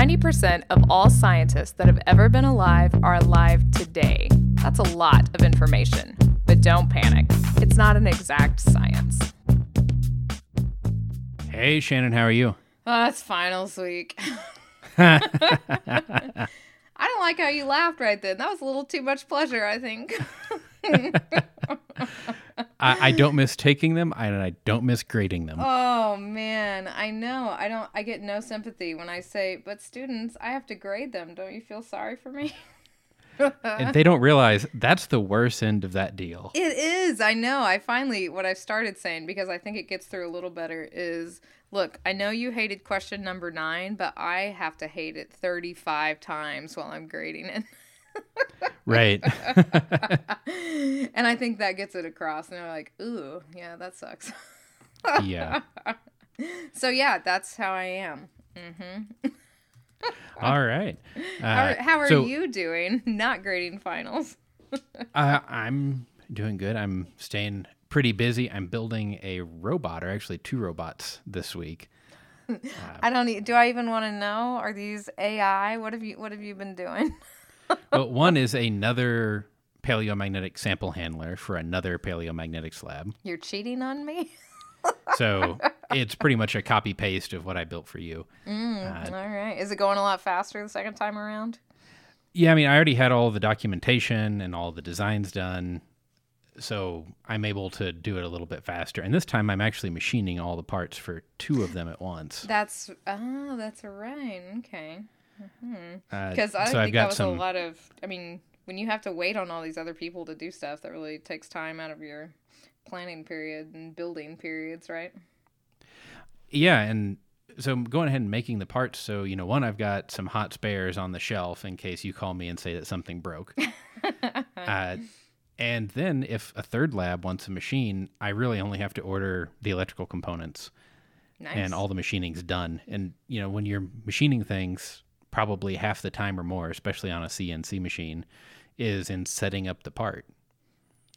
90% of all scientists that have ever been alive are alive today. That's a lot of information. But don't panic, it's not an exact science. Hey, Shannon, how are you? Oh, it's finals week. I don't like how you laughed right then. That was a little too much pleasure, I think. I, I don't miss taking them, and I don't miss grading them. Oh man, I know. I don't. I get no sympathy when I say, "But students, I have to grade them." Don't you feel sorry for me? and they don't realize that's the worst end of that deal. It is. I know. I finally what I've started saying because I think it gets through a little better is look, I know you hated question number 9, but I have to hate it 35 times while I'm grading it. right. and I think that gets it across and they're like, "Ooh, yeah, that sucks." yeah. So yeah, that's how I am. Mhm. All right. Uh, How, how are so, you doing? Not grading finals. Uh, I'm doing good. I'm staying pretty busy. I'm building a robot, or actually two robots this week. I don't. Do I even want to know? Are these AI? What have you What have you been doing? Well, one is another paleomagnetic sample handler for another paleomagnetics lab. You're cheating on me. So it's pretty much a copy paste of what I built for you. Mm, uh, all right. Is it going a lot faster the second time around? Yeah, I mean, I already had all the documentation and all the designs done. So I'm able to do it a little bit faster. And this time I'm actually machining all the parts for two of them at once. That's oh, that's right. Okay. Uh, Because I so think that was some. a lot of. I mean, when you have to wait on all these other people to do stuff, that really takes time out of your planning period and building periods, right? Yeah, and so I'm going ahead and making the parts. So, you know, one, I've got some hot spares on the shelf in case you call me and say that something broke. uh, and then if a third lab wants a machine, I really only have to order the electrical components Nice. and all the machining's done. And, you know, when you're machining things, probably half the time or more, especially on a CNC machine, is in setting up the part.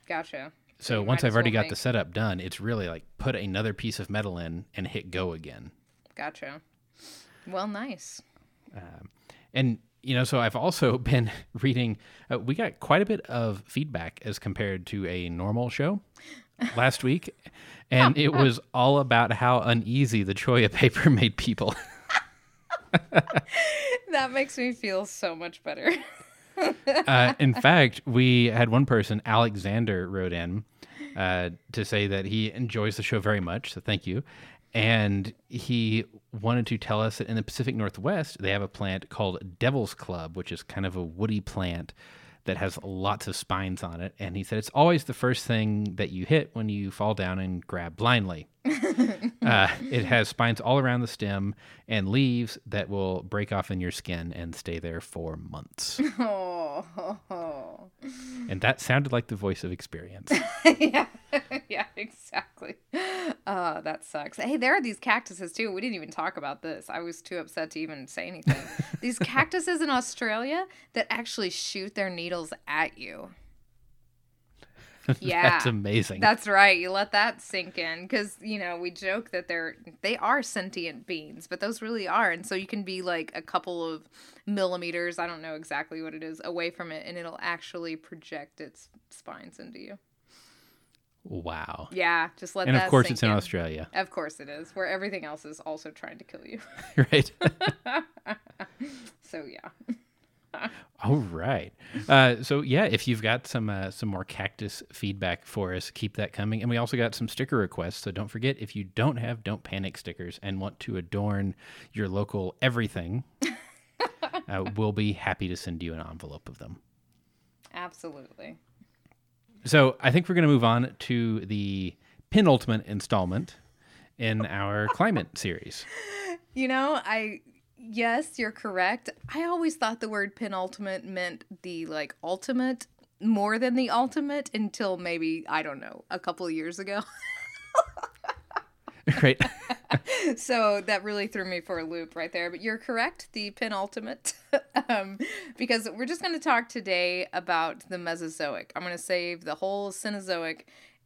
Gotcha. So once I've already got the setup done, it's really like put another piece of metal in and hit go again. Gotcha. Well, nice. And you know, so I've also been reading. Uh, we got quite a bit of feedback as compared to a normal show last week, and it was all about how uneasy the cholla paper made people. That makes me feel so much better. uh, in fact, we had one person, Alexander, wrote in uh, to say that he enjoys the show very much. So thank you. And he wanted to tell us that in the Pacific Northwest, they have a plant called Devil's Club, which is kind of a woody plant that has lots of spines on it. And he said it's always the first thing that you hit when you fall down and grab blindly. uh, it has spines all around the stem and leaves that will break off in your skin and stay there for months. oh, And that sounded like the voice of experience. yeah, yeah, exactly. Uh, that sucks. Hey, there are these cactuses too. We didn't even talk about this. I was too upset to even say anything. these cactuses in Australia that actually shoot their needles at you. Yeah. That's amazing. That's right. You let that sink in because you know we joke that they're they are sentient beings, but those really are, and so you can be like a couple of millimeters. I don't know exactly what it is away from it, and it'll actually project its spines into you. wow. Yeah, just let And that. of course, it's in in. Australia, Of course it is, where everything else is also trying to kill you. right? so yeah. All right. Uh, so yeah, if you've got some uh, some more cactus feedback for us, keep that coming. And we also got some sticker requests. So don't forget if you don't have "Don't Panic" stickers and want to adorn your local everything, uh, we'll be happy to send you an envelope of them. Absolutely. So I think we're going to move on to the penultimate installment in our climate series. You know, I yes, you're correct. I always thought the word penultimate meant the like ultimate more than the ultimate until maybe I don't know, a couple of years ago. right. so that really threw me for a loop right there. But you're correct, the penultimate, um, because we're just going to talk today about the Mesozoic. I'm going to save the whole Cenozoic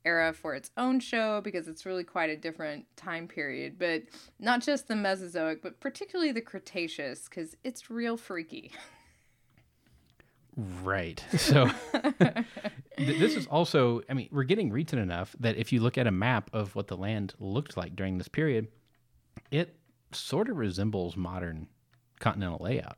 era for its own show because it's really quite a different time period. But not just the Mesozoic, but particularly the Cretaceous because it's real freaky. Right. So th- this is also, I mean, we're getting recent enough that if you look at a map of what the land looked like during this period, it sort of resembles modern continental layout.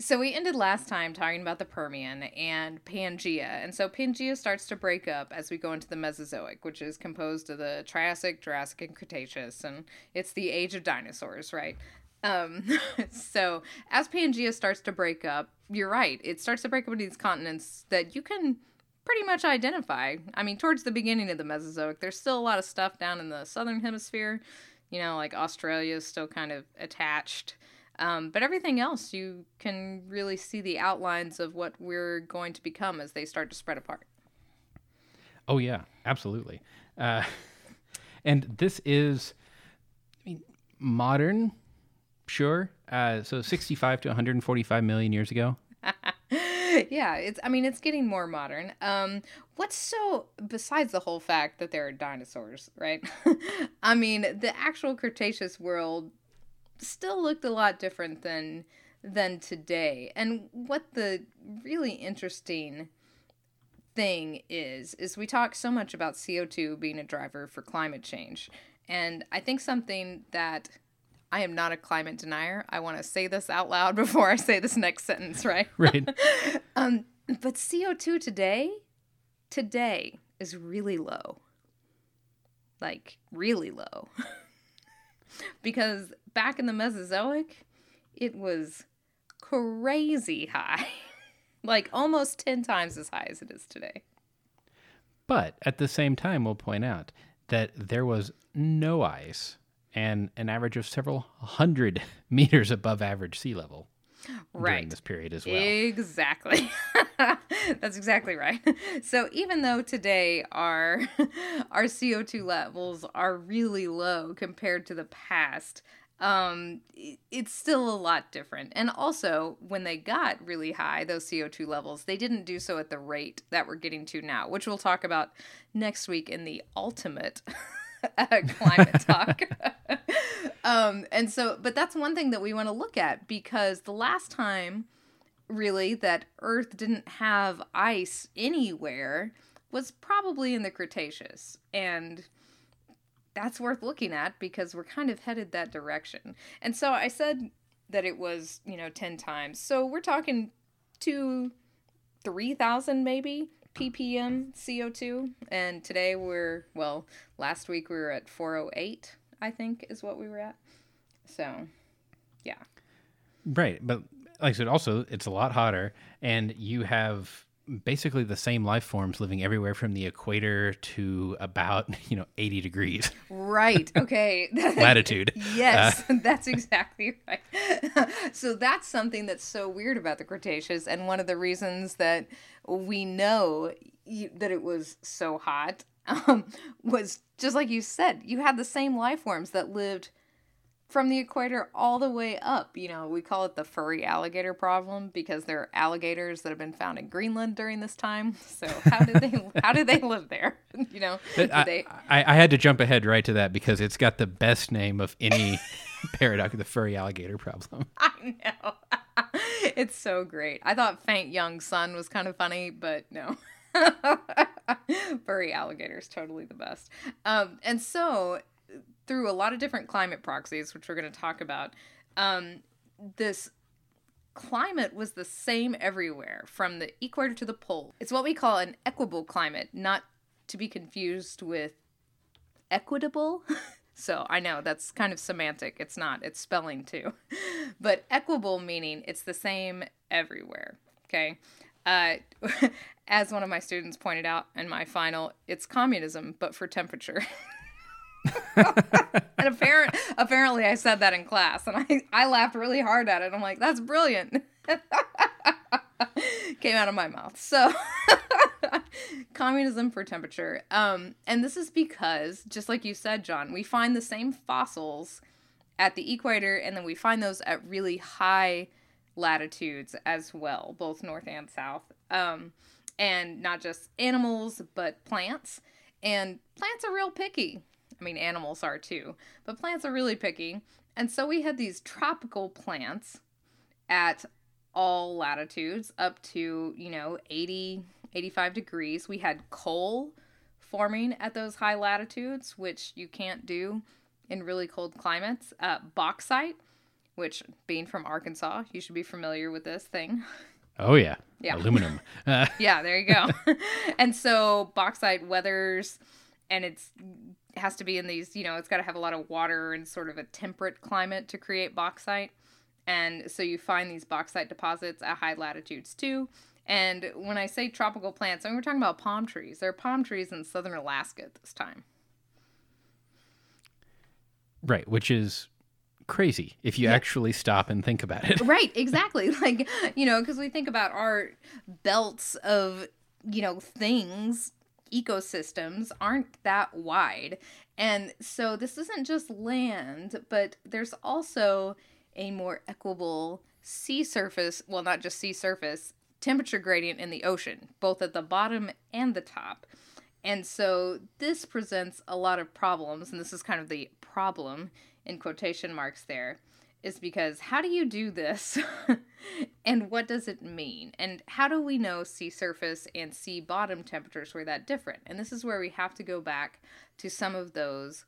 So we ended last time talking about the Permian and Pangea. And so Pangea starts to break up as we go into the Mesozoic, which is composed of the Triassic, Jurassic, and Cretaceous. And it's the age of dinosaurs, right? Um, so as Pangea starts to break up, you're right. It starts to break up into these continents that you can pretty much identify. I mean, towards the beginning of the Mesozoic, there's still a lot of stuff down in the southern hemisphere. You know, like Australia is still kind of attached. Um, but everything else, you can really see the outlines of what we're going to become as they start to spread apart. Oh, yeah, absolutely. Uh, and this is I mean, modern Sure. Uh, so 65 to 145 million years ago. yeah, it's. I mean, it's getting more modern. Um, what's so besides the whole fact that there are dinosaurs, right? I mean, the actual Cretaceous world still looked a lot different than than today. And what the really interesting thing is is we talk so much about CO2 being a driver for climate change. And I think something that I am not a climate denier. I want to say this out loud before I say this next sentence, right? Right. um, but CO2 today, today is really low. Like, really low. Because back in the Mesozoic, it was crazy high. like, almost 10 times as high as it is today. But at the same time, we'll point out that there was no ice and an average of several hundred meters above average sea level right. during this period as well. Exactly. That's exactly right. So even though today our our CO2 levels are really low compared to the past, um it's still a lot different. And also when they got really high those CO2 levels, they didn't do so at the rate that we're getting to now, which we'll talk about next week in the ultimate climate talk. um, and so, but that's one thing that we want to look at because the last time, really, that Earth didn't have ice anywhere was probably in the Cretaceous. And that's worth looking at because we're kind of headed that direction. And so I said that it was, you know, 10 times. So we're talking two, 3,000 maybe ppm CO2. And today we're, well, last week we were at 408, I think is what we were at. So, yeah. Right. But like I said, also, it's a lot hotter, and you have basically the same life forms living everywhere from the equator to about you know 80 degrees. Right. Okay. Latitude. Yes uh, that's exactly right. So that's something that's so weird about the cretaceous and one of the reasons that we know that it was so hot um, was just like you said you had the same life forms that lived from the equator all the way up. You know, we call it the furry alligator problem because there are alligators that have been found in Greenland during this time. So how did they how did they live there? You know, I, they... I, I had to jump ahead right to that because it's got the best name of any paradox, the furry alligator problem. I know. it's so great. I thought Faint Young Sun was kind of funny, but no. furry alligator is totally the best. Um, and so through a lot of different climate proxies, which we're going to talk about, um, this climate was the same everywhere from the equator to the pole. It's what we call an equable climate, not to be confused with equitable. so I know that's kind of semantic. It's not, it's spelling too. but equable meaning it's the same everywhere. Okay. Uh, as one of my students pointed out in my final, it's communism, but for temperature. and apparent, apparently I said that in class and I, I laughed really hard at it. I'm like, that's brilliant. Came out of my mouth. So communism for temperature. Um, and this is because, just like you said, John, we find the same fossils at the equator and then we find those at really high latitudes as well, both north and south. Um, and not just animals, but plants. And plants are real picky. I mean, animals are too, but plants are really picky. And so we had these tropical plants at all latitudes up to, you know, 80, 85 degrees. We had coal forming at those high latitudes, which you can't do in really cold climates. Uh, bauxite, which being from Arkansas, you should be familiar with this thing. Oh yeah. Yeah. Aluminum. Yeah, there you go. and so bauxite weathers and it's has to be in these, you know, it's got to have a lot of water and sort of a temperate climate to create bauxite. And so you find these bauxite deposits at high latitudes too. And when I say tropical plants, I mean we're talking about palm trees. There are palm trees in southern Alaska at this time. right, which is crazy if you actually stop and think about it. Right, exactly. Like, you know, because we think about our belts of, you know, things, ecosystems aren't that wide. And so this isn't just land, but there's also a more equable sea surface, well, not just sea surface, temperature gradient in the ocean, both at the bottom and the top. And so this presents a lot of problems, and this is kind of the problem in quotation marks there, is because how do you do this? and what does it mean? And how do we know sea surface and sea bottom temperatures were that different? And this is where we have to go back to some of those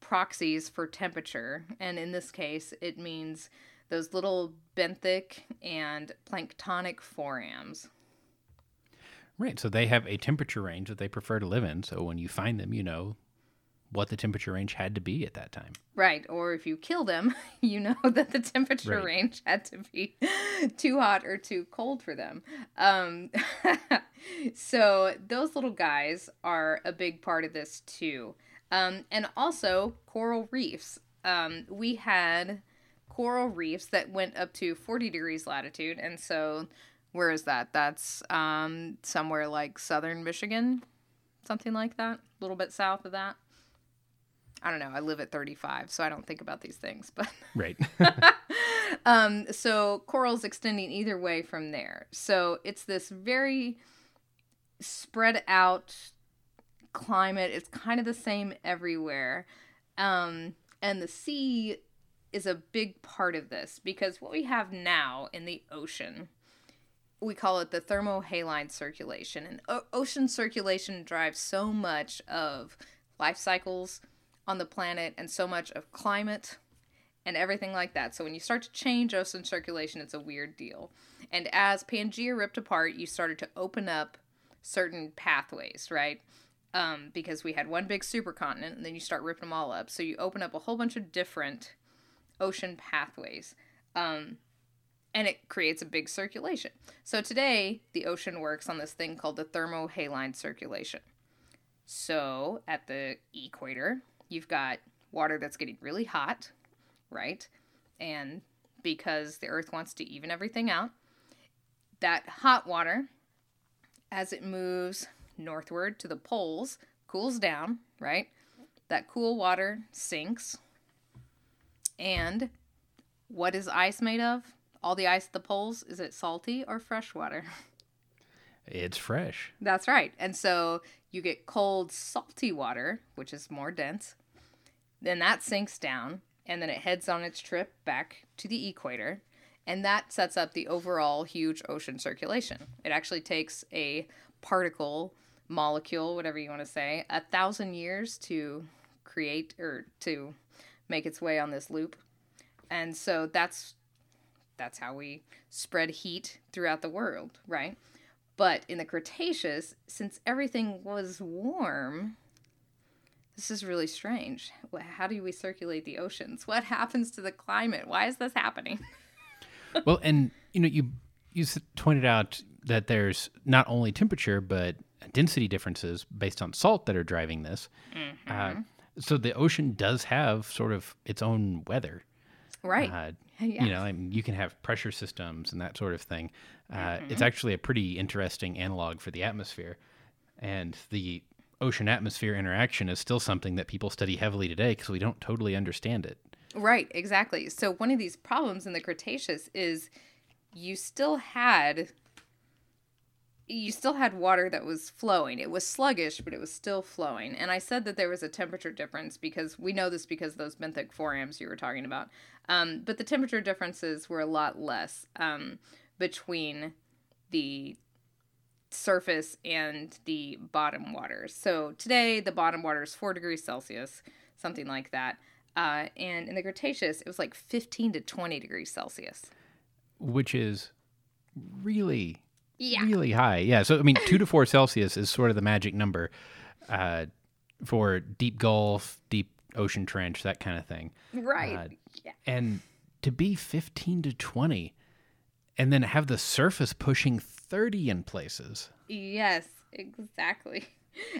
proxies for temperature. And in this case, it means those little benthic and planktonic forams. Right. So they have a temperature range that they prefer to live in. So when you find them, you know what the temperature range had to be at that time. Right. Or if you kill them, you know that the temperature Right. range had to be too hot or too cold for them. Um, so those little guys are a big part of this too. Um, and also coral reefs. Um, we had coral reefs that went up to 40 degrees latitude. And so where is that? That's um, somewhere like southern Michigan, something like that, a little bit south of that. I don't know. I live at 35, so I don't think about these things. But Right. um, so corals extending either way from there. So it's this very spread out climate. It's kind of the same everywhere. Um, and the sea is a big part of this because what we have now in the ocean, we call it the thermohaline circulation. And o- ocean circulation drives so much of life cycles on the planet and so much of climate and everything like that. So when you start to change ocean circulation, it's a weird deal. And as Pangea ripped apart, you started to open up certain pathways, right? Um, because we had one big supercontinent, and then you start ripping them all up. So you open up a whole bunch of different ocean pathways. Um, and it creates a big circulation. So today, the ocean works on this thing called the thermohaline circulation. So at the equator, you've got water that's getting really hot, right? And because the earth wants to even everything out, that hot water, as it moves northward to the poles, cools down, right? That cool water sinks. And what is ice made of? All the ice at the poles, is it salty or fresh water? it's fresh. That's right. And so you get cold, salty water, which is more dense. Then that sinks down and then it heads on its trip back to the equator. And that sets up the overall huge ocean circulation. It actually takes a particle, molecule, whatever you want to say, a thousand years to create or to make its way on this loop. And so that's that's how we spread heat throughout the world, right? But in the Cretaceous, since everything was warm, this is really strange. How do we circulate the oceans? What happens to the climate? Why is this happening? well, and you know, you you pointed out that there's not only temperature but density differences based on salt that are driving this. Uh, so the ocean does have sort of its own weather. Right. Uh, Yeah. You know, I mean, you can have pressure systems and that sort of thing. Uh, It's actually a pretty interesting analog for the atmosphere, and the ocean atmosphere interaction is still something that people study heavily today because we don't totally understand it. Right, exactly. So one of these problems in the Cretaceous is you still had you still had water that was flowing. It was sluggish, but it was still flowing. And I said that there was a temperature difference because we know this because those benthic forams you were talking about. Um, but the temperature differences were a lot less um, between the surface and the bottom waters. So today the bottom water is four degrees Celsius, something like that. Uh, and in the Cretaceous, it was like 15 to 20 degrees Celsius. Which is really Yeah. really high. Yeah. So I mean, two to four Celsius is sort of the magic number uh, for deep Gulf, deep ocean trench, that kind of thing. Right. Uh, yeah. And to be fifteen to twenty, and then have the surface pushing thirty in places. Yes, exactly.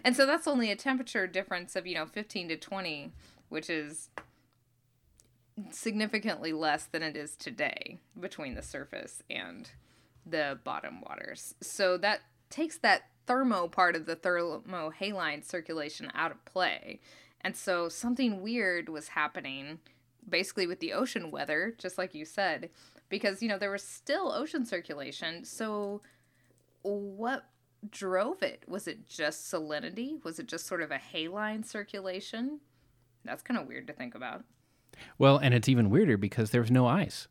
And so that's only a temperature difference of, you know, 15 to 20, which is significantly less than it is today between the surface and the bottom waters. So that takes that thermo part of the thermohaline circulation out of play. And so something weird was happening basically with the ocean weather, just like you said, because, you know, there was still ocean circulation. So what drove it? Was it just salinity? Was it just sort of a haline circulation? That's kind of weird to think about. Well, and it's even weirder because there's no ice.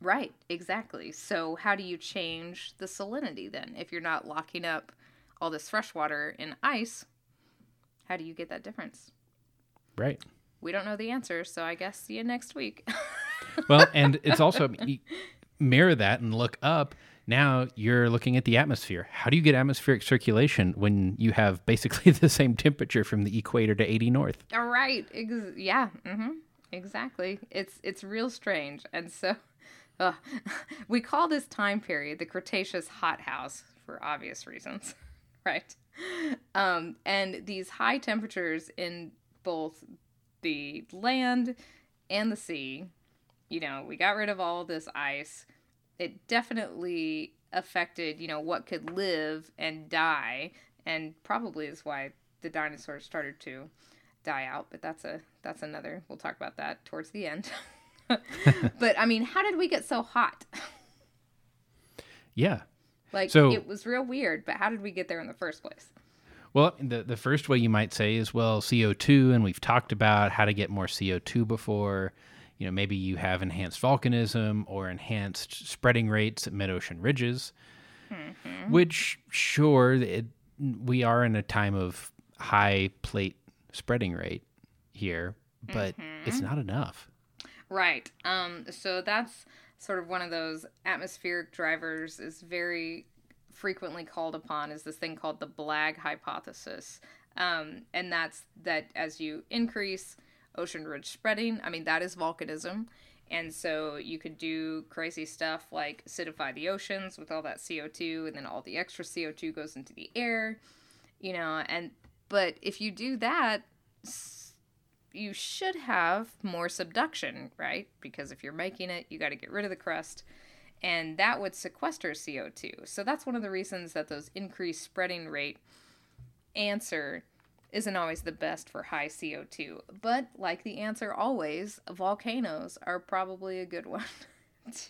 Right, exactly. So, how do you change the salinity then? If you're not locking up all this fresh water in ice, how do you get that difference? Right. We don't know the answer, so I guess see you next week. Well, and it's also mirror that and look up. Now you're looking at the atmosphere. How do you get atmospheric circulation when you have basically the same temperature from the equator to 80 north? All right. Ex- yeah. Mm-hmm. Exactly. It's it's real strange, and so uh, we call this time period the Cretaceous hothouse for obvious reasons, right? Um, and these high temperatures in both the land and the sea, you know, we got rid of all this ice. It definitely affected, you know, what could live and die, and probably is why the dinosaurs started to die out but that's a that's another we'll talk about that towards the end but i mean how did we get so hot Yeah. like So- it was real weird but how did we get there in the first place Well, the the first way you might say is well CO2, and we've talked about how to get more CO2 before. You know, maybe you have enhanced volcanism or enhanced spreading rates at mid ocean ridges, which sure it, we are in a time of high plate spreading rate here, but it's not enough. right um so that's sort of one of those atmospheric drivers is very frequently called upon is this thing called the BLAG hypothesis. Um, and that's that as you increase ocean ridge spreading, I mean, that is volcanism. And so you could do crazy stuff like acidify the oceans with all that CO2, and then all the extra CO2 goes into the air, you know. And but if you do that, you should have more subduction, right? Because if you're making it, you got to get rid of the crust and that would sequester CO2. So that's one of the reasons that those increased spreading rate answer isn't always the best for high CO2. But like the answer always, volcanoes are probably a good one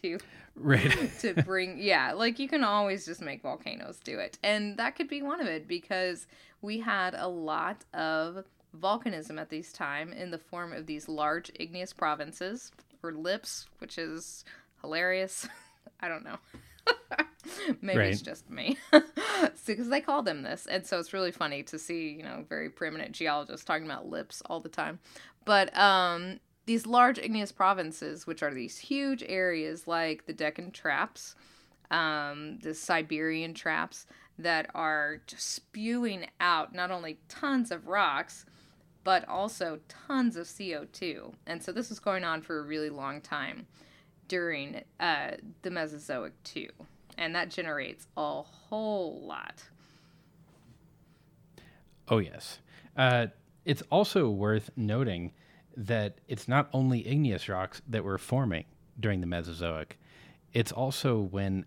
to Right. to bring yeah, like you can always just make volcanoes do it. And that could be one of it because we had a lot of volcanism at this time in the form of these large igneous provinces or lips, which is hilarious. I don't know. Maybe it's just me. Because they call them this. And so it's really funny to see, you know, very preeminent geologists talking about lips all the time. But um, these large igneous provinces, which are these huge areas like the Deccan Traps, um, the Siberian Traps, that are just spewing out not only tons of rocks, but also tons of CO2. And so this was going on for a really long time during uh, the Mesozoic too. And that generates a whole lot. Oh, yes. Uh, it's also worth noting that it's not only igneous rocks that were forming during the Mesozoic, it's also when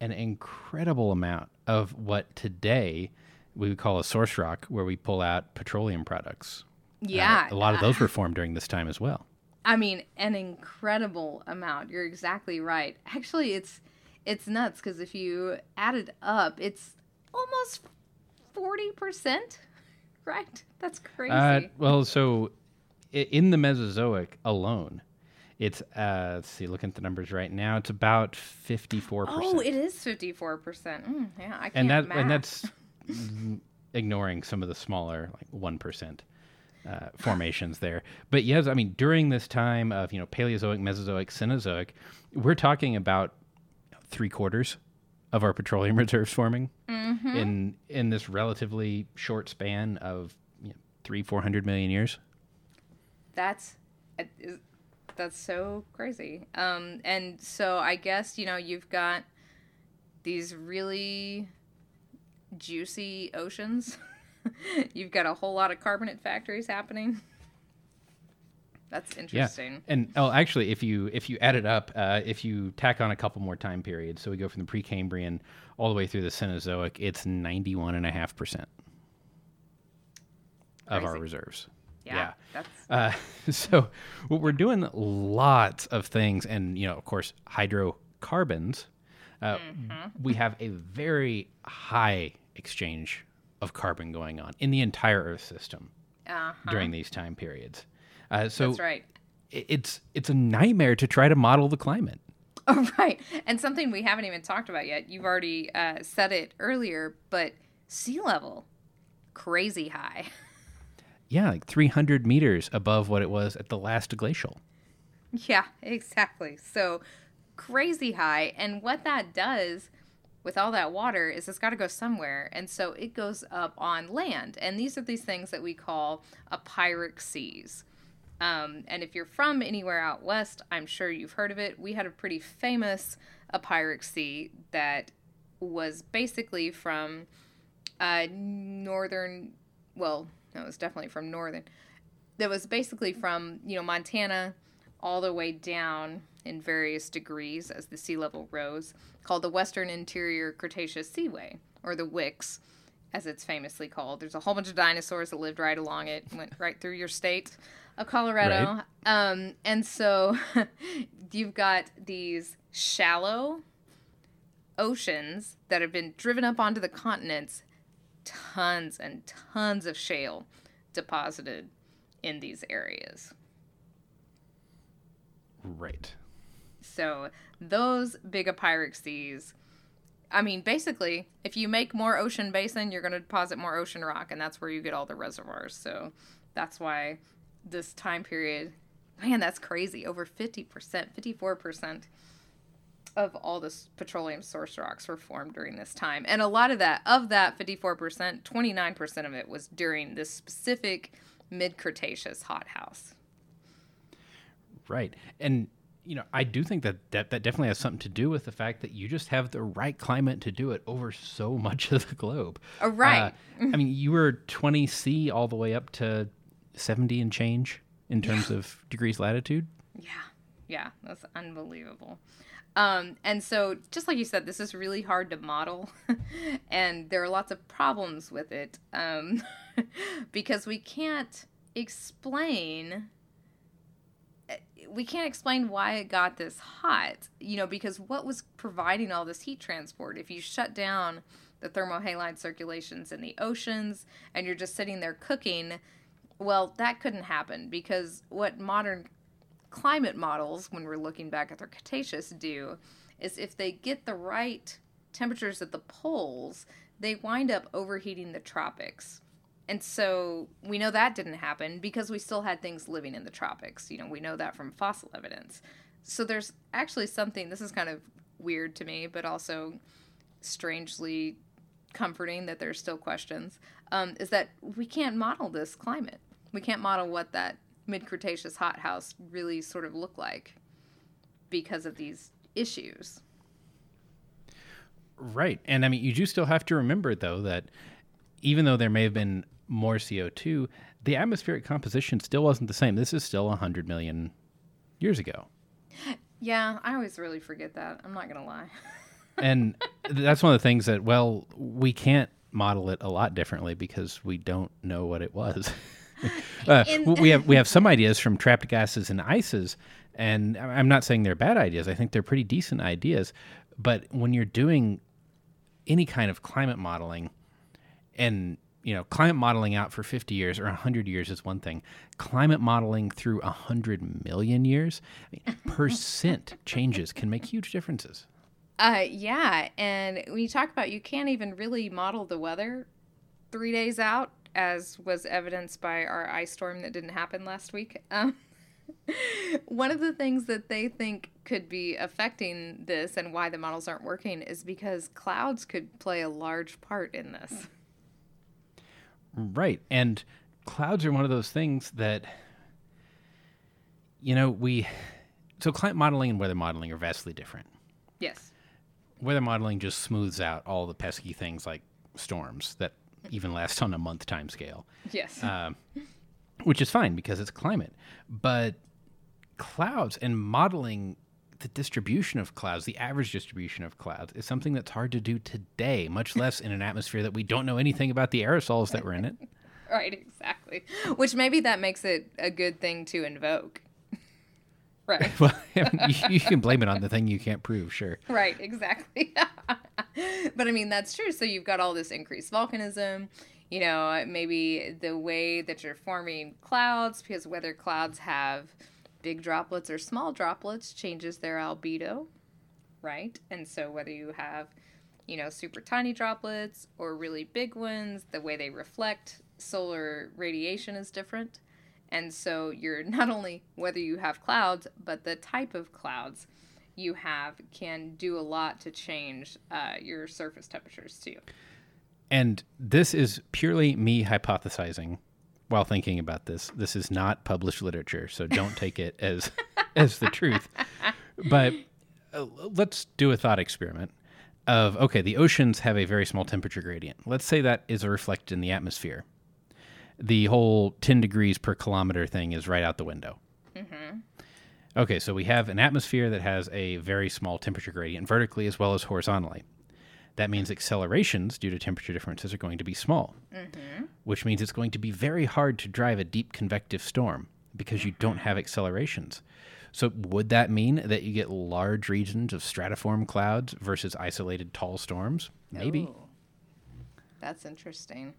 an incredible amount of what today we would call a source rock, where we pull out petroleum products. uh, Yeah. a lot of those were formed during this time as well. I mean, an incredible amount. You're exactly right. Actually, it's it's nuts because if you add it up, it's almost 40%, right? That's crazy. Uh, well, so in the Mesozoic alone, it's uh, let's see, looking at the numbers right now, it's about fifty-four percent. oh, it is 54%. Mm, yeah, I can't and that math. and that's ignoring some of the smaller like one percent uh, formations there. But yes, I mean during this time of you know Paleozoic, Mesozoic, Cenozoic, we're talking about three quarters of our petroleum reserves forming Mm-hmm. in in this relatively short span of you know, three four hundred million years. that's that's so crazy um and so i guess you know you've got these really juicy oceans you've got a whole lot of carbonate factories happening that's interesting Yeah. And oh, actually, if you if you add it up, uh, if you tack on a couple more time periods, so we go from the Precambrian all the way through the Cenozoic, it's ninety one and a half percent of our reserves. yeah, yeah. that's Uh, so what we're doing lots of things, and you know, of course, hydrocarbons. Uh, We have a very high exchange of carbon going on in the entire Earth system uh during these time periods. Uh, so that's right it's it's a nightmare to try to model the climate. Oh, right. And something we haven't even talked about yet. You've already uh, said it earlier, but sea level, crazy high. Yeah, like 300 meters above what it was at the last glacial. Yeah, exactly. So crazy high. And what that does with all that water is it's got to go somewhere. And so it goes up on land. And these are these things that we call epeiric seas. Um, and if you're from anywhere out west, I'm sure you've heard of it. We had a pretty famous epeiric that was basically from uh, northern, well, no, it was definitely from northern. That was basically from, you know, Montana all the way down in various degrees as the sea level rose, called the Western Interior Cretaceous Seaway, or the WICS, as it's famously called. There's a whole bunch of dinosaurs that lived right along it, went right through your state of Colorado. Um, and so you've got these shallow oceans that have been driven up onto the continents, tons and tons of shale deposited in these areas. Right. So those big epeiric I mean, basically, if you make more ocean basin, you're going to deposit more ocean rock, and that's where you get all the reservoirs. So that's why this time period, man, that's crazy. Over 50%, 54% of all this petroleum source rocks were formed during this time. And a lot of that, of that 54%, 29% of it was during this specific mid Cretaceous hothouse. Right. And you know, I do think that, that that definitely has something to do with the fact that you just have the right climate to do it over so much of the globe. Oh, right. Uh, I mean, you were 20 C all the way up to 70 and change in terms of degrees latitude. Yeah, yeah, that's unbelievable. Um, and so, just like you said, this is really hard to model, and there are lots of problems with it um, because we can't explain. We can't explain why it got this hot, you know, because what was providing all this heat transport? If you shut down the thermohaline circulations in the oceans and you're just sitting there cooking, well, that couldn't happen because what modern climate models, when we're looking back at their Cretaceous, do is if they get the right temperatures at the poles, they wind up overheating the tropics. And so we know that didn't happen because we still had things living in the tropics. You know, we know that from fossil evidence. So there's actually something, this is kind of weird to me, but also strangely comforting that there's still questions, um, is that we can't model this climate. We can't model what that mid Cretaceous hothouse really sort of looked like because of these issues. Right. And I mean, you do still have to remember, though, that even though there may have been more CO2, the atmospheric composition still wasn't the same. This is still 100 million years ago. Yeah, I always really forget that. I'm not going to lie. and that's one of the things that well we can't model it a lot differently because we don't know what it was uh, In- we have we have some ideas from trapped gases and ices and i'm not saying they're bad ideas. I think they're pretty decent ideas. But when you're doing any kind of climate modeling and you know climate modeling out for 50 years or 100 years is one thing. Climate modeling through 100 million years I mean, percent changes can make huge differences. Uh yeah and when you talk about you can't even really model the weather three days out as was evidenced by our ice storm that didn't happen last week um, one of the things that they think could be affecting this and why the models aren't working is because clouds could play a large part in this Right. And clouds are one of those things that, you know, we. So climate modeling and weather modeling are vastly different. yes Weather modeling just smooths out all the pesky things like storms that even last on a month time scale, yes um, which is fine because it's climate. But clouds and modeling the distribution of clouds, the average distribution of clouds, is something that's hard to do today, much less in an atmosphere that we don't know anything about the aerosols that were in it. right exactly which maybe that makes it a good thing to invoke right. Well, I mean, you, you can blame it on the thing you can't prove, sure. right exactly. But i mean that's true. So you've got all this increased volcanism. You know maybe the way that you're forming clouds because whether clouds have big droplets or small droplets changes their albedo right? And so whether you have you know super tiny droplets or really big ones the way they reflect solar radiation is different and so you're not only whether you have clouds but the type of clouds you have can do a lot to change uh, your surface temperatures too And this is purely me hypothesizing while thinking about this. This is not published literature, so don't take it as as the truth. But uh, let's do a thought experiment of okay, the oceans have a very small temperature gradient. Let's say that is reflected in the atmosphere. The whole 10 degrees per kilometer thing is right out the window. Mm-hmm. Okay, so we have an atmosphere that has a very small temperature gradient vertically as well as horizontally. That means accelerations due to temperature differences are going to be small, mm-hmm. which means it's going to be very hard to drive a deep convective storm because you don't have mm-hmm. accelerations. So, would that mean that you get large regions of stratiform clouds versus isolated tall storms? Maybe. Ooh. that's interesting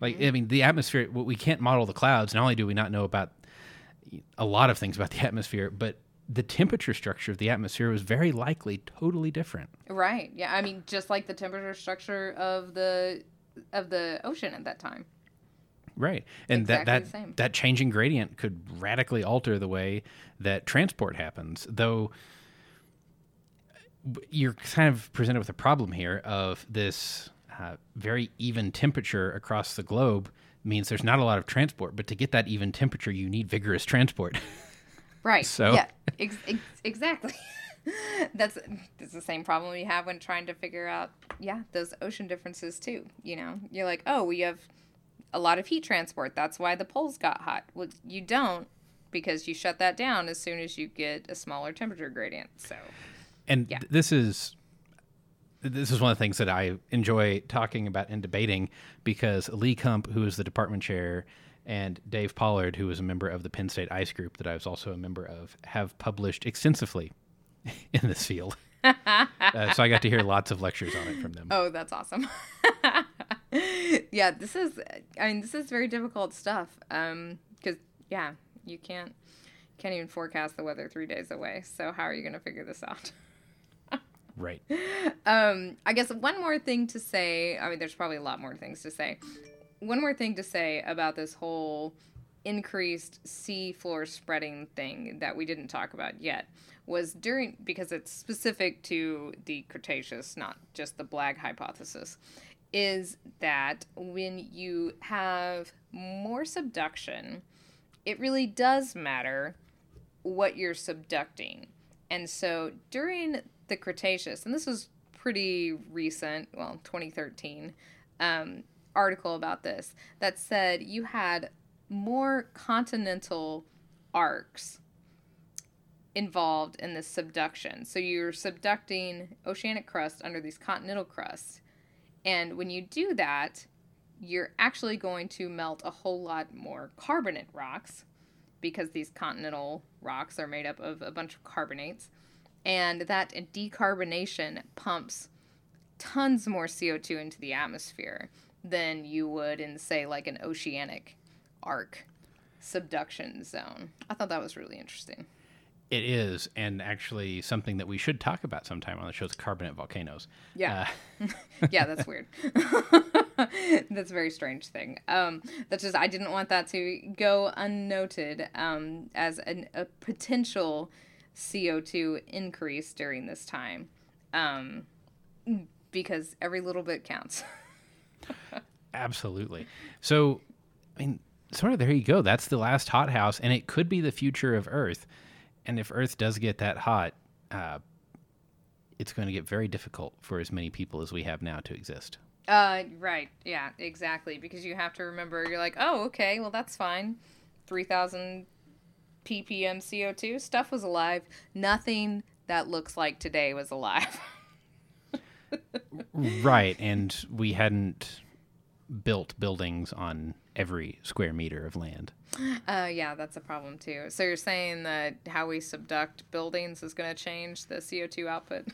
Like, mm-hmm. I mean, the atmosphere, we can't model the clouds. Not only do we not know about a lot of things about the atmosphere, but the temperature structure of the atmosphere was very likely totally different. right yeah i mean just like the temperature structure of the of the ocean at that time Right. And Exactly that that, that changing gradient could radically alter the way that transport happens. Though you're kind of presented with a problem here of this uh, very even temperature across the globe means there's not a lot of transport, but to get that even temperature, you need vigorous transport. Right. So- yeah, ex- ex- exactly. that's it's the same problem we have when trying to figure out yeah those ocean differences too. You know, you're like, oh, we have a lot of heat transport. That's why the poles got hot. Well, you don't because you shut that down as soon as you get a smaller temperature gradient. So and Yeah. th- this is this is one of the things that I enjoy talking about and debating because Lee Kump, who is the department chair, and Dave Pollard, who is a member of the Penn State Ice Group that I was also a member of, have published extensively in this field. uh, so I got to hear lots of lectures on it from them. Oh, that's awesome. yeah, this is I mean, this is very difficult stuff. Um cuz yeah, you can't can't even forecast the weather 3 days away. So how are you going to figure this out? Right. Um I guess one more thing to say, I mean there's probably a lot more things to say. One more thing to say about this whole increased sea floor spreading thing that we didn't talk about yet was during because it's specific to the Cretaceous, not just the BLAG hypothesis, is that when you have more subduction, it really does matter what you're subducting. And so during the Cretaceous, and this was pretty recent, well, 2013, um, article about this that said you had more continental arcs involved in this subduction. So you're subducting oceanic crust under these continental crusts. And when you do that, you're actually going to melt a whole lot more carbonate rocks because these continental rocks are made up of a bunch of carbonates. And that decarbonation pumps tons more CO2 into the atmosphere than you would in, say, like an oceanic arc subduction zone. I thought that was really interesting. It is, and actually something that we should talk about sometime on the show is carbonate volcanoes. Yeah. Uh, yeah, that's weird. that's a very strange thing. Um, that's just I didn't want that to go unnoted um, as an, a potential CO two increase during this time, um, because every little bit counts. Absolutely. So, I mean, sort of there you go. That's the last hothouse, and it could be the future of Earth. And if Earth does get that hot, uh, it's going to get very difficult for as many people as we have now to exist. Uh, right. Yeah, exactly. Because you have to remember, you're like, oh, okay, well, that's fine. 3,000 ppm CO2. Stuff was alive. Nothing that looks like today was alive. right. And we hadn't built buildings on every square meter of land. Uh, yeah, that's a problem too. So you're saying that how we subduct buildings is going to change the CO2 output?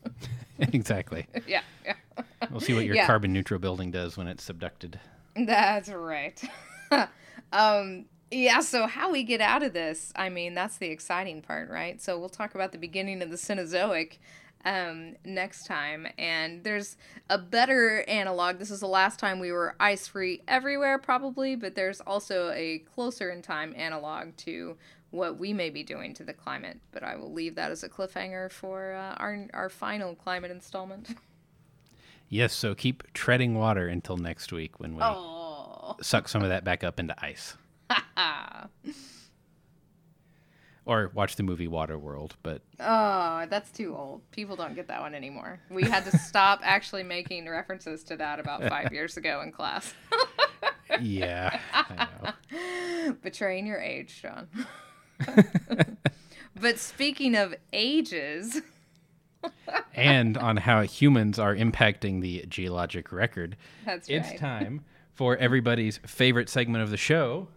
exactly. yeah, yeah. We'll see what your Yeah. carbon neutral building does when it's subducted. That's right. um, yeah, so how we get out of this, I mean, that's the exciting part, right? So we'll talk about the beginning of the Cenozoic um, next time. And there's a better analog. This is the last time we were ice free everywhere, probably, but there's also a closer in time analog to what we may be doing to the climate. But I will leave that as a cliffhanger for uh, our, our final climate installment. Yes, so keep treading water until next week when we Oh. suck some of that back up into ice. Or watch the movie Waterworld, but Oh, that's too old. People don't get that one anymore. We had to stop actually making references to that about five years ago in class. yeah, I know. Betraying your age, Sean. but speaking of ages, And on how humans are impacting the geologic record, that's right. it's time for everybody's favorite segment of the show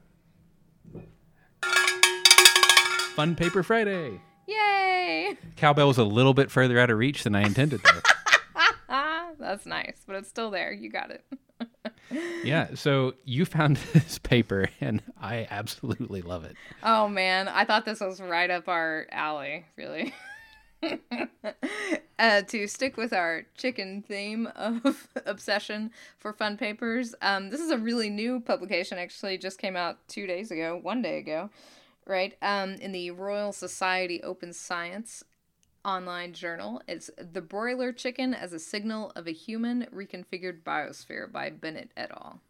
Fun Paper Friday. Yay! Cowbell was a little bit further out of reach than I intended there. That's nice, but it's still there. You got it. yeah, so you found this paper, and I absolutely love it. Oh man, I thought this was right up our alley, really. uh, to stick with our chicken theme of obsession for fun papers, um, this is a really new publication. Actually, just came out two days ago, one day ago, right? Um, in the Royal Society Open Science online journal. It's "The Broiler Chicken as a Signal of a Human Reconfigured Biosphere" by Bennett et al.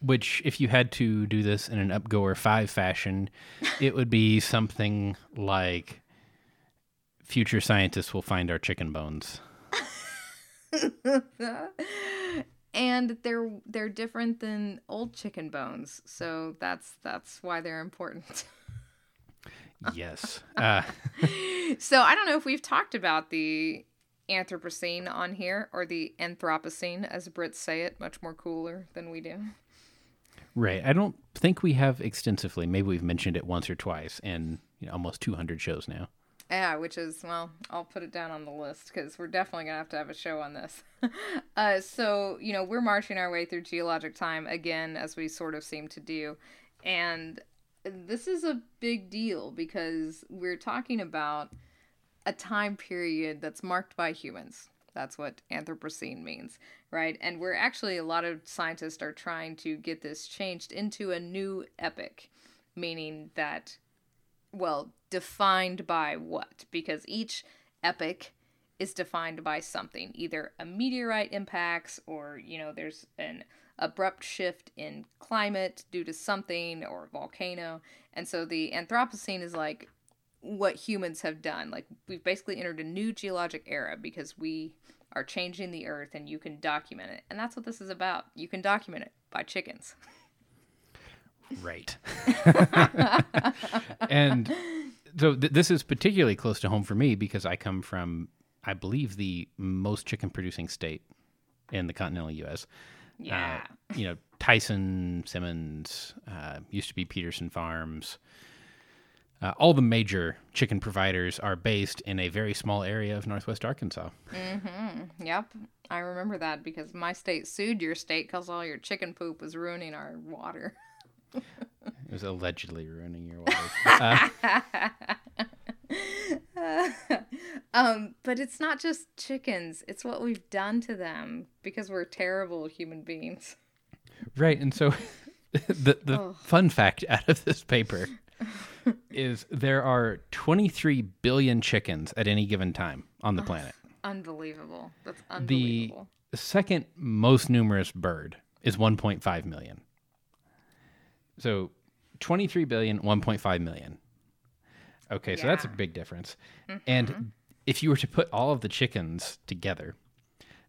Which, if you had to do this in an Up-Goer 5 fashion, it would be something like future scientists will find our chicken bones. and they're they're different than old chicken bones so that's that's why they're important Yes. Uh, so i don't know if we've talked about the anthropocene on here or the anthropocene as brits say it much more cooler than we do right. I don't think we have extensively. Maybe we've mentioned it once or twice in you know, almost 200 shows now. Yeah, which is well, I'll put it down on the list because we're definitely gonna have to have a show on this. uh, so you know, we're marching our way through geologic time again, as we sort of seem to do, and this is a big deal because we're talking about a time period that's marked by humans. That's what Anthropocene means, right? And we're actually a lot of scientists are trying to get this changed into a new epoch, meaning that well, defined by what? Because each epoch is defined by something, either a meteorite impacts or, you know, there's an abrupt shift in climate due to something or a volcano. And so the Anthropocene is like what humans have done. Like we've basically entered a new geologic era because we are changing the earth and you can document it. And that's what this is about. You can document it by chickens. Right. and so th- this is particularly close to home for me because I come from, I believe, the most chicken producing state in the continental U.S. Yeah. Uh, you know, Tyson, Simmons, uh, used to be Peterson Farms. Uh, all the major chicken providers are based in a very small area of northwest Arkansas. Yep. I remember that because my state sued your state because all your chicken poop was ruining our water. It was allegedly ruining your life. Uh, um, but it's not just chickens, it's what we've done to them because we're terrible human beings. right, and so the the Oh. fun fact out of this paper is there are 23 billion chickens at any given time on the planet. Unbelievable. That's unbelievable. The second most numerous bird is 1.5 million. So 23 billion, 1.5 million. Okay, so that's a big difference. Mm-hmm. And if you were to put all of the chickens together,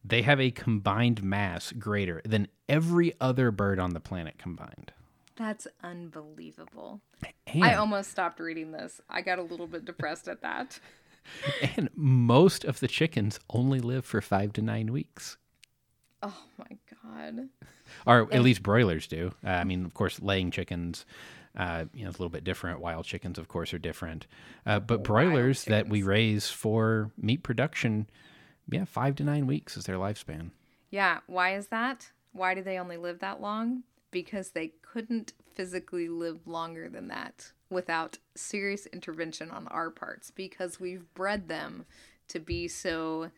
they have a combined mass greater than every other bird on the planet combined. That's unbelievable. And, I almost stopped reading this. I got a little bit depressed at that. and most of the chickens only live for five to nine weeks. Oh my god. or at least broilers do. Uh, I mean, of course, laying chickens, uh, you know, it's a little bit different. Wild chickens, of course, are different. Uh, but broilers that we raise for meat production, yeah, five to nine weeks is their lifespan. Yeah, why is that? Why do they only live that long? Because they couldn't physically live longer than that without serious intervention on our parts because we've bred them to be so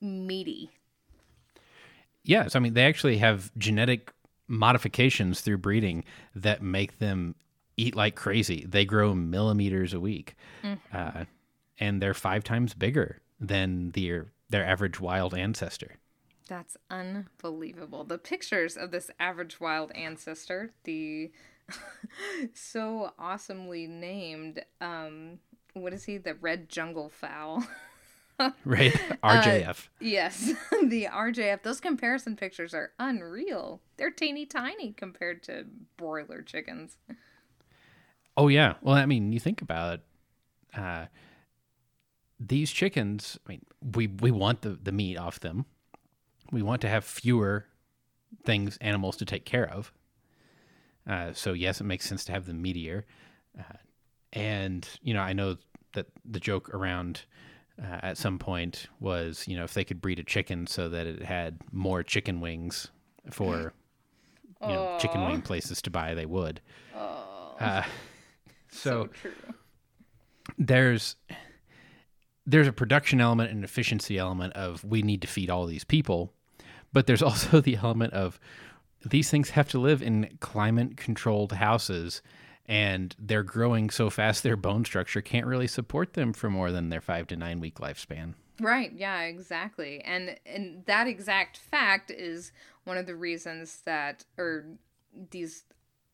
meaty. Yes, I mean they actually have genetic modifications through breeding that make them eat like crazy. They grow millimeters a week, uh, and they're five times bigger than their their average wild ancestor. That's unbelievable. The pictures of this average wild ancestor, the so awesomely named, um, what is he? The red jungle fowl. Right, RJF. Yes, the RJF. Those comparison pictures are unreal. They're teeny tiny compared to broiler chickens. Oh yeah. Well, I mean, you think about. Uh, these chickens. I mean, we we want the the meat off them. We want to have fewer things, animals to take care of. Uh, so yes, it makes sense to have them meatier. Uh, and you know, I know that the joke around uh, at some point was, you know, if they could breed a chicken so that it had more chicken wings for you know chicken wing places to buy, they would. Uh, so so true. there's there's a production element and efficiency element of we need to feed all these people, but there's also the element of these things have to live in climate controlled houses and they're growing so fast their bone structure can't really support them for more than their 5 to 9 week lifespan. Right, yeah, exactly. And and that exact fact is one of the reasons that or these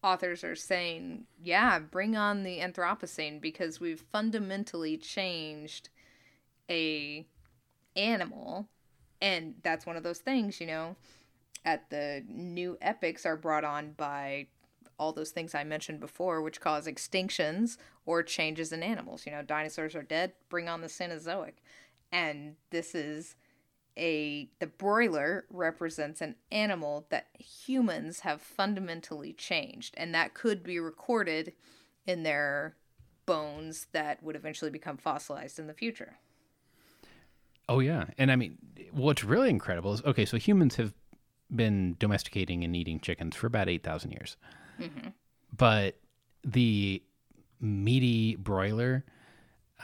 authors are saying, yeah, bring on the Anthropocene because we've fundamentally changed a animal and that's one of those things, you know, at the new epics are brought on by all those things I mentioned before, which cause extinctions or changes in animals. You know, dinosaurs are dead, bring on the Cenozoic. And this is a the broiler represents an animal that humans have fundamentally changed, and that could be recorded in their bones that would eventually become fossilized in the future. Oh yeah, and I mean, what's really incredible is okay. So humans have been domesticating and eating chickens for about eight thousand years, but the meaty broiler,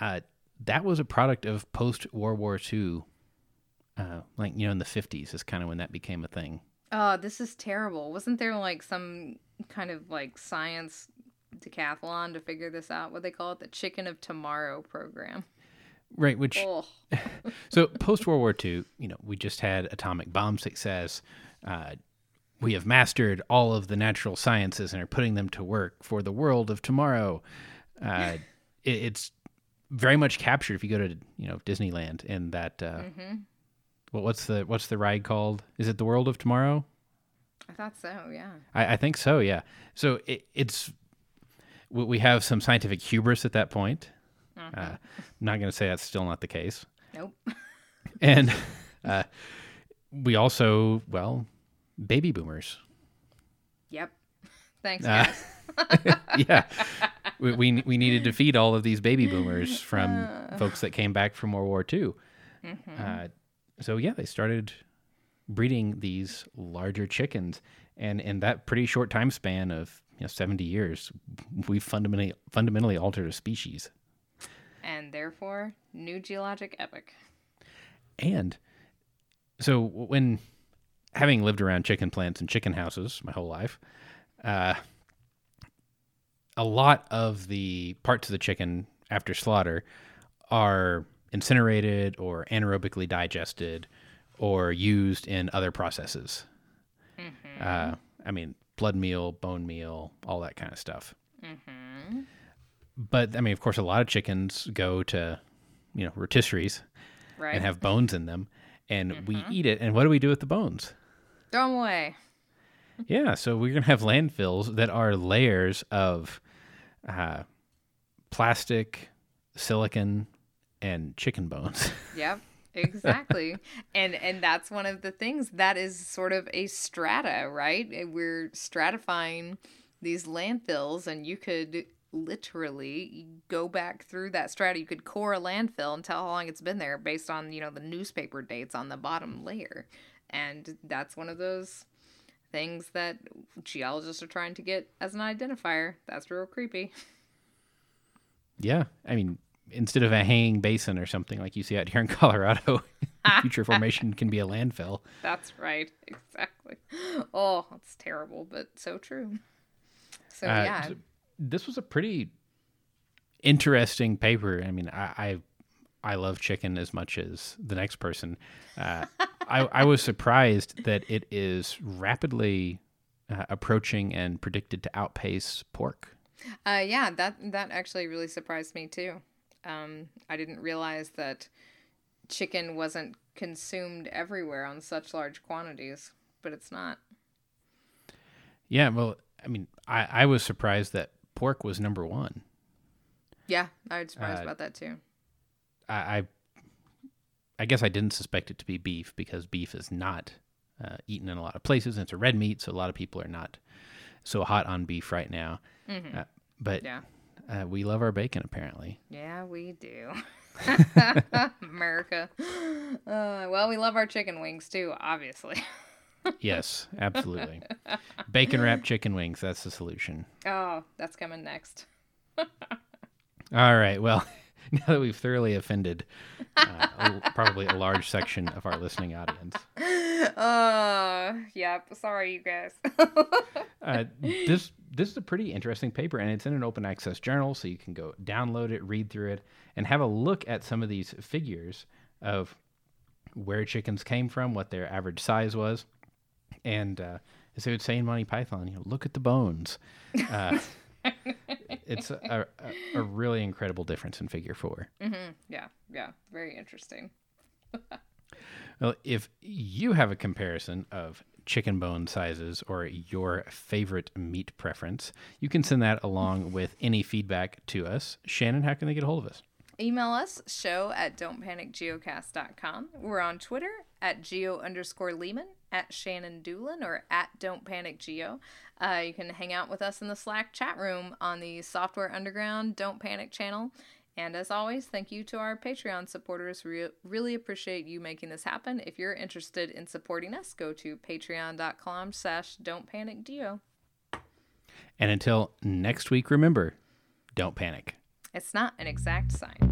uh, that was a product of post World War II. Uh, like you know, in the fifties is kind of when that became a thing. Oh, this is terrible. Wasn't there like some kind of like science decathlon to figure this out? What they call it? The Chicken of Tomorrow program. Right, which Oh, so post World War II, you know, we just had atomic bomb success. Uh, we have mastered all of the natural sciences and are putting them to work for the world of tomorrow. Uh, it, it's very much captured if you go to you know Disneyland and that. Uh, well, what's the what's the ride called? Is it the World of Tomorrow? I thought so. Yeah. I, I think so. Yeah. So it, it's we have some scientific hubris at that point. Uh, I'm not going to say that's still not the case. Nope. and uh, we also well baby boomers Yep. Thanks, Uh, yeah, we, we we needed to feed all of these baby boomers from folks that came back from World War II. Uh, so yeah, they started breeding these larger chickens, and in that pretty short time span of you know, seventy years, we fundamentally fundamentally altered a species. And therefore, new geologic epoch. And so when having lived around chicken plants and chicken houses my whole life, uh, a lot of the parts of the chicken after slaughter are incinerated or anaerobically digested or used in other processes. Uh, I mean, blood meal, bone meal, all that kind of stuff. But I mean, of course, a lot of chickens go to, you know, rotisseries Right. and have bones in them, and we eat it. And what do we do with the bones? Throw 'em away. Yeah, so we're gonna have landfills that are layers of uh, plastic, silicon, and chicken bones. Yep. Exactly. and and that's one of the things that is sort of a strata, right? We're stratifying these landfills and you could literally go back through that strata. You could core a landfill and tell how long it's been there based on, you know, the newspaper dates on the bottom layer. And that's one of those things that geologists are trying to get as an identifier. That's real creepy. yeah, I mean, instead of a hanging basin or something like you see out here in Colorado, future formation can be a landfill. That's right. Exactly. Oh, it's terrible, but so true. So Uh, yeah. this was a pretty interesting paper. I mean, I, I I love chicken as much as the next person. Uh, I I was surprised that it is rapidly uh, approaching and predicted to outpace pork. Uh, yeah, that that actually really surprised me too. Um, I didn't realize that chicken wasn't consumed everywhere on such large quantities, but it's not. Yeah, well, I mean, I I was surprised that pork was number one. Yeah, I was surprised Uh, about that too. I, I I guess I didn't suspect it to be beef because beef is not uh, eaten in a lot of places. And it's a red meat, so a lot of people are not so hot on beef right now. Uh, but Yeah, uh, we love our bacon, apparently. yeah, we do. America. Uh, well, we love our chicken wings too, obviously. yes, absolutely. bacon wrapped chicken wings. That's the solution. Oh, that's coming next. All right. Well, now that we've thoroughly offended uh, a, probably a large section of our listening audience, Uh, yep. Sorry, you guys. uh, this this is a pretty interesting paper, and it's in an open access journal, so you can go download it, read through it, and have a look at some of these figures of where chickens came from, what their average size was, and uh, as they would say in Monty Python, you know, look at the bones. Uh, it's a, a, a really incredible difference in figure four. Mm-hmm. yeah, yeah. Very interesting. Well, if you have a comparison of chicken bone sizes or your favorite meat preference, you can send that along with any feedback to us. Shannon, how can they get a hold of us? Email us, show at don'tpanicgeocast.com. We're on Twitter at geo underscore Leeman, at Shannon Dulin, or at Don't Panic Geo. Uh, you can hang out with us in the Slack chat room on the Software Underground Don't Panic channel. And as always, thank you to our Patreon supporters. Re- really appreciate you making this happen. If you're interested in supporting us, go to patreon.com slash don't panic geo. And until next week, remember don't panic. It's not an exact sign.